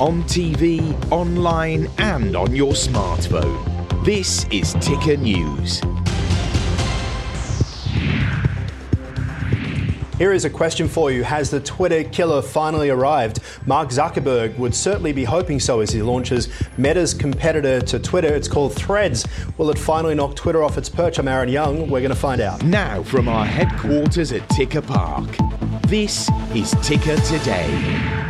on TV, online, and on your smartphone. This is Ticker News. Here is a question for you. Has the Twitter killer finally arrived? Mark Zuckerberg would certainly be hoping so as he launches Meta's competitor to Twitter. It's called Threads. Will it finally knock Twitter off its perch? I'm Aaron Young. We're going to find out. Now, from our headquarters at Ticker Park, this is Ticker Today.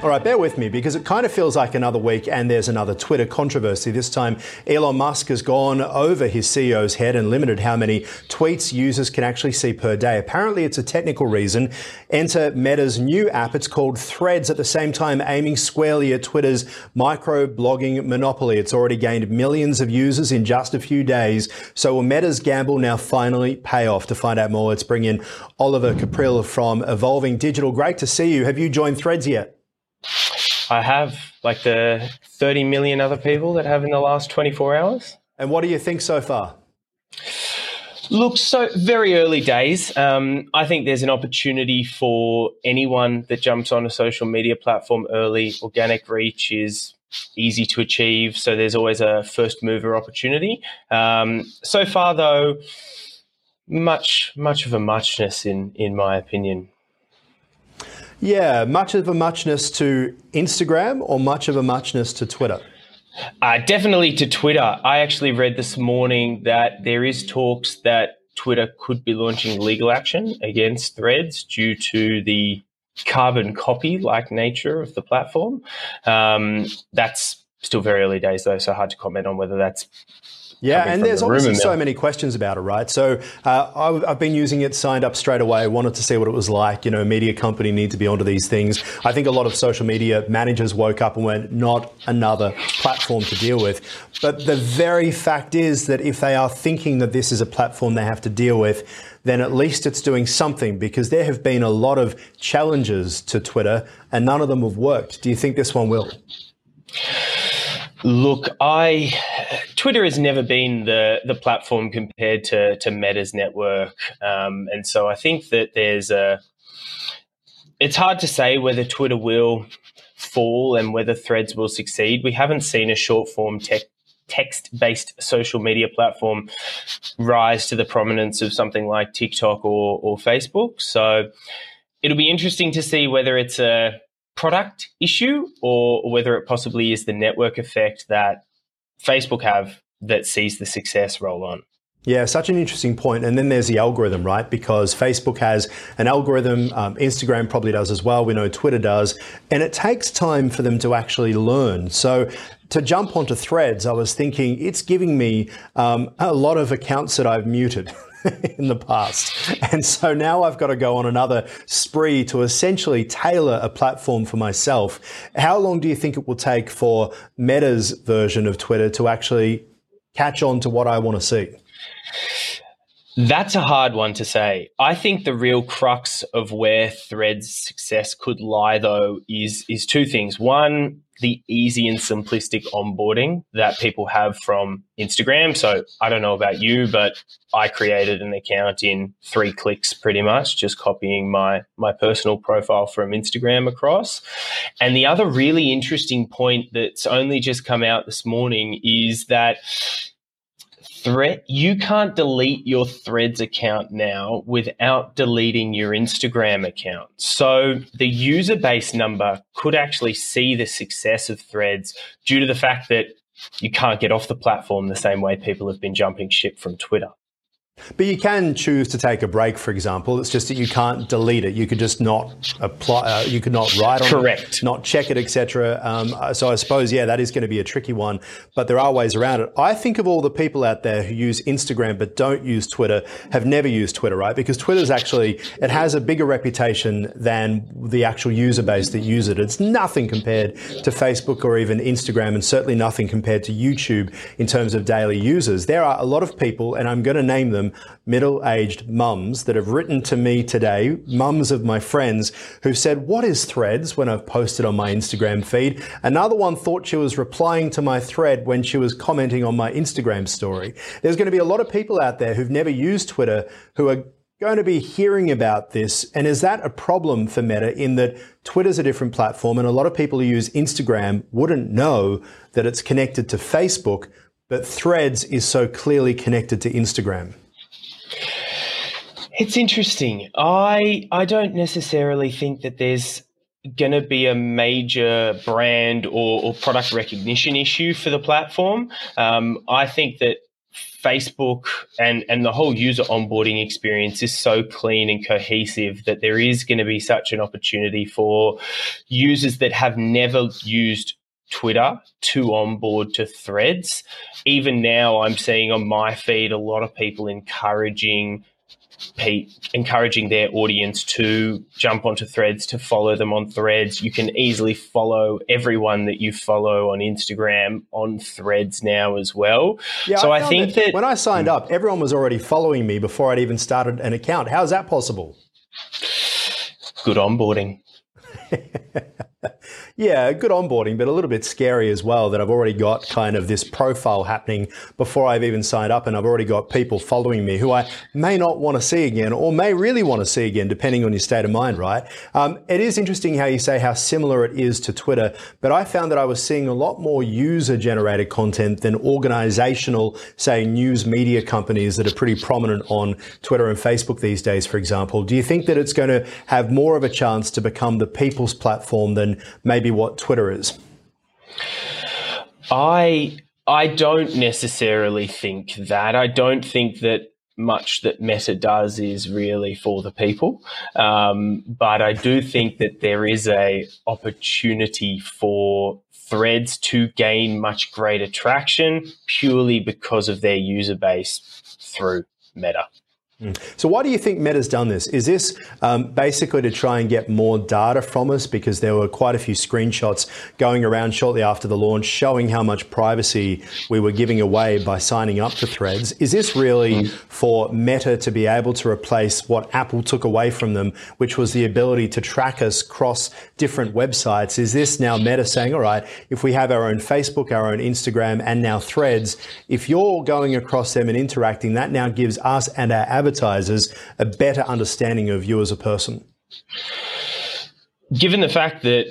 All right, bear with me because it kind of feels like another week and there's another Twitter controversy. This time, Elon Musk has gone over his CEO's head and limited how many tweets users can actually see per day. Apparently, it's a technical reason. Enter Meta's new app. It's called Threads at the same time aiming squarely at Twitter's micro blogging monopoly. It's already gained millions of users in just a few days. So will Meta's gamble now finally pay off? To find out more, let's bring in Oliver Caprile from Evolving Digital. Great to see you. Have you joined Threads yet? I have, like the 30 million other people that have in the last 24 hours. And what do you think so far? Look, so very early days. Um, I think there's an opportunity for anyone that jumps on a social media platform early. Organic reach is easy to achieve, so there's always a first mover opportunity. Um, so far, though, much much of a muchness in in my opinion. Yeah, much of a muchness to Instagram or much of a muchness to Twitter? Uh, definitely to Twitter. I actually read this morning that there is talks that Twitter could be launching legal action against Threads due to the carbon copy like nature of the platform. Um, that's still very early days though, so hard to comment on whether that's yeah, and there's the obviously so many questions about it, right? So uh, I've been using it, signed up straight away, wanted to see what it was like. You know, media company need to be onto these things. I think a lot of social media managers woke up and went, not another platform to deal with. But the very fact is that if they are thinking that this is a platform they have to deal with, then at least it's doing something because there have been a lot of challenges to Twitter and none of them have worked. Do you think this one will? Look, I Twitter has never been the the platform compared to to Meta's network, um, and so I think that there's a. It's hard to say whether Twitter will fall and whether Threads will succeed. We haven't seen a short form tech text based social media platform rise to the prominence of something like TikTok or, or Facebook. So it'll be interesting to see whether it's a product issue or whether it possibly is the network effect that Facebook have that sees the success roll on. Yeah, such an interesting point. And then there's the algorithm, right? Because Facebook has an algorithm, um, Instagram probably does as well. We know Twitter does. And it takes time for them to actually learn. So to jump onto threads, I was thinking it's giving me um, a lot of accounts that I've muted. in the past. And so now I've got to go on another spree to essentially tailor a platform for myself. How long do you think it will take for Meta's version of Twitter to actually catch on to what I want to see? That's a hard one to say. I think the real crux of where Threads' success could lie, though, is is two things. One, the easy and simplistic onboarding that people have from Instagram. So I don't know about you, but I created an account in three clicks, pretty much, just copying my my personal profile from Instagram across. And the other really interesting point that's only just come out this morning is that thread you can't delete your threads account now without deleting your instagram account. So the user base number could actually see the success of threads due to the fact that you can't get off the platform the same way people have been jumping ship from twitter but you can choose to take a break, for example. It's just that you can't delete it. You could just not apply. Uh, you could not write on Correct. it, not check it, etc. Um, so I suppose, yeah, that is going to be a tricky one. But there are ways around it. I think of all the people out there who use Instagram but don't use Twitter, have never used Twitter, right? Because Twitter's actually it has a bigger reputation than the actual user base that use it. It's nothing compared to Facebook or even Instagram, and certainly nothing compared to YouTube in terms of daily users. There are a lot of people, and I'm going to name them middle aged mums that have written to me today, mums of my friends, who've said, What is threads when I've posted on my Instagram feed? Another one thought she was replying to my thread when she was commenting on my Instagram story. There's going to be a lot of people out there who've never used Twitter who are going to be hearing about this? And is that a problem for Meta in that Twitter's a different platform and a lot of people who use Instagram wouldn't know that it's connected to Facebook, but Threads is so clearly connected to Instagram? It's interesting. I I don't necessarily think that there's going to be a major brand or, or, product recognition issue for the platform. Um, I think that Facebook and, and the whole user onboarding experience is so clean and cohesive that there is going to be such an opportunity for users that have never used Twitter to onboard to threads. Even now, I'm seeing on my feed a lot of people encouraging encouraging their audience to jump onto threads, to follow them on threads. You can easily follow everyone that you follow on Instagram on threads now as well. Yeah, so I, I think that, that when I signed up, everyone was already following me before I'd even started an account. How is that possible? Good onboarding. yeah, good onboarding, but a little bit scary as well that I've already got kind of this profile happening before I've even signed up and I've already got people following me who I may not want to see again or may really want to see again, depending on your state of mind, right? Um, it is interesting how you say how similar it is to Twitter, but I found that I was seeing a lot more user generated content than organizational, say, news media companies that are pretty prominent on Twitter and Facebook these days, for example. Do you think that it's going to have more of a chance to become the people's platform than maybe what Twitter is? I I don't necessarily think that. I don't think that much that Meta does is really for the people, um, but I do think that there is a opportunity for Threads to gain much greater traction purely because of their user base through Meta. So why do you think Meta's done this? Is this um, basically to try and get more data from us because there were quite a few screenshots going around shortly after the launch showing how much privacy we were giving away by signing up to Threads? Is this really mm. for Meta to be able to replace what Apple took away from them, which was the ability to track us across different websites? Is this now Meta saying, all right, if we have our own Facebook, our own Instagram, and now Threads, if you're going across them and interacting, that now gives us and our advertisers a better understanding of you as a person? Given the fact that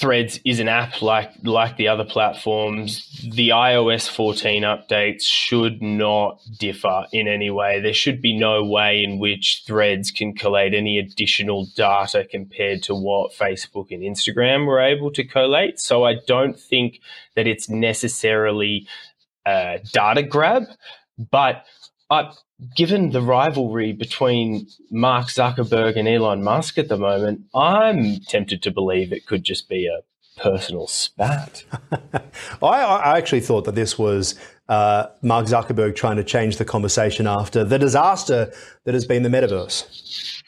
Threads is an app like like the other platforms. The iOS 14 updates should not differ in any way. There should be no way in which Threads can collate any additional data compared to what Facebook and Instagram were able to collate. So I don't think that it's necessarily a data grab, but I, given the rivalry between Mark Zuckerberg and Elon Musk at the moment, I'm tempted to believe it could just be a personal spat. I, I, actually thought that this was uh, Mark Zuckerberg trying to change the conversation after the disaster that has been the metaverse.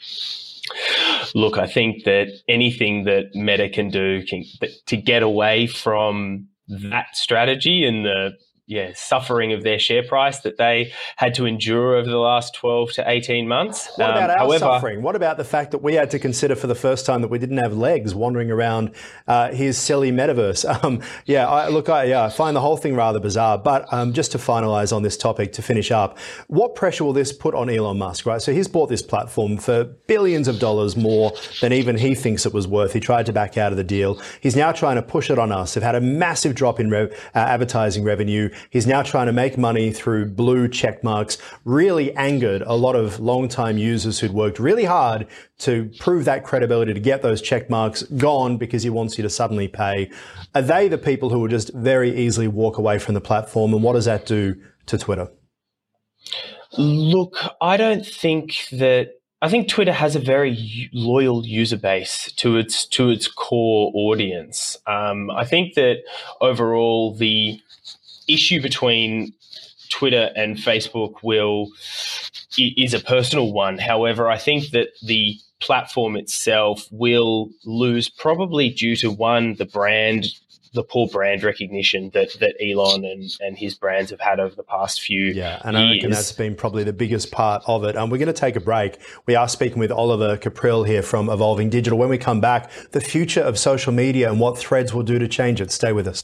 Look, I think that anything that Meta can do can, to get away from that strategy and the yeah, suffering of their share price that they had to endure over the last 12 to 18 months. What about um, our however, suffering? What about the fact that we had to consider for the first time that we didn't have legs wandering around uh, his silly metaverse? Um, yeah, I, look, I, yeah, I find the whole thing rather bizarre. But um, just to finalize on this topic, to finish up, what pressure will this put on Elon Musk, right? So he's bought this platform for billions of dollars more than even he thinks it was worth. He tried to back out of the deal. He's now trying to push it on us. They've had a massive drop in uh, advertising revenue. He's now trying to make money through blue check marks, really angered a lot of long-time users who'd worked really hard to prove that credibility, to get those check marks gone because he wants you to suddenly pay. Are they the people who will just very easily walk away from the platform? And what does that do to Twitter? Look, I don't think that I think Twitter has a very loyal user base to its to its core audience. Um, I think that overall the issue between Twitter and Facebook will is a personal one. However, I think that the platform itself will lose probably due to one the brand the poor brand recognition that that Elon and, and his brands have had over the past few yeah, and I reckon that's been probably the biggest part of it. And um, we're going to take a break. We are speaking with Oliver Caprile here from Evolving Digital. When we come back, the future of social media and what Threads will do to change it. Stay with us.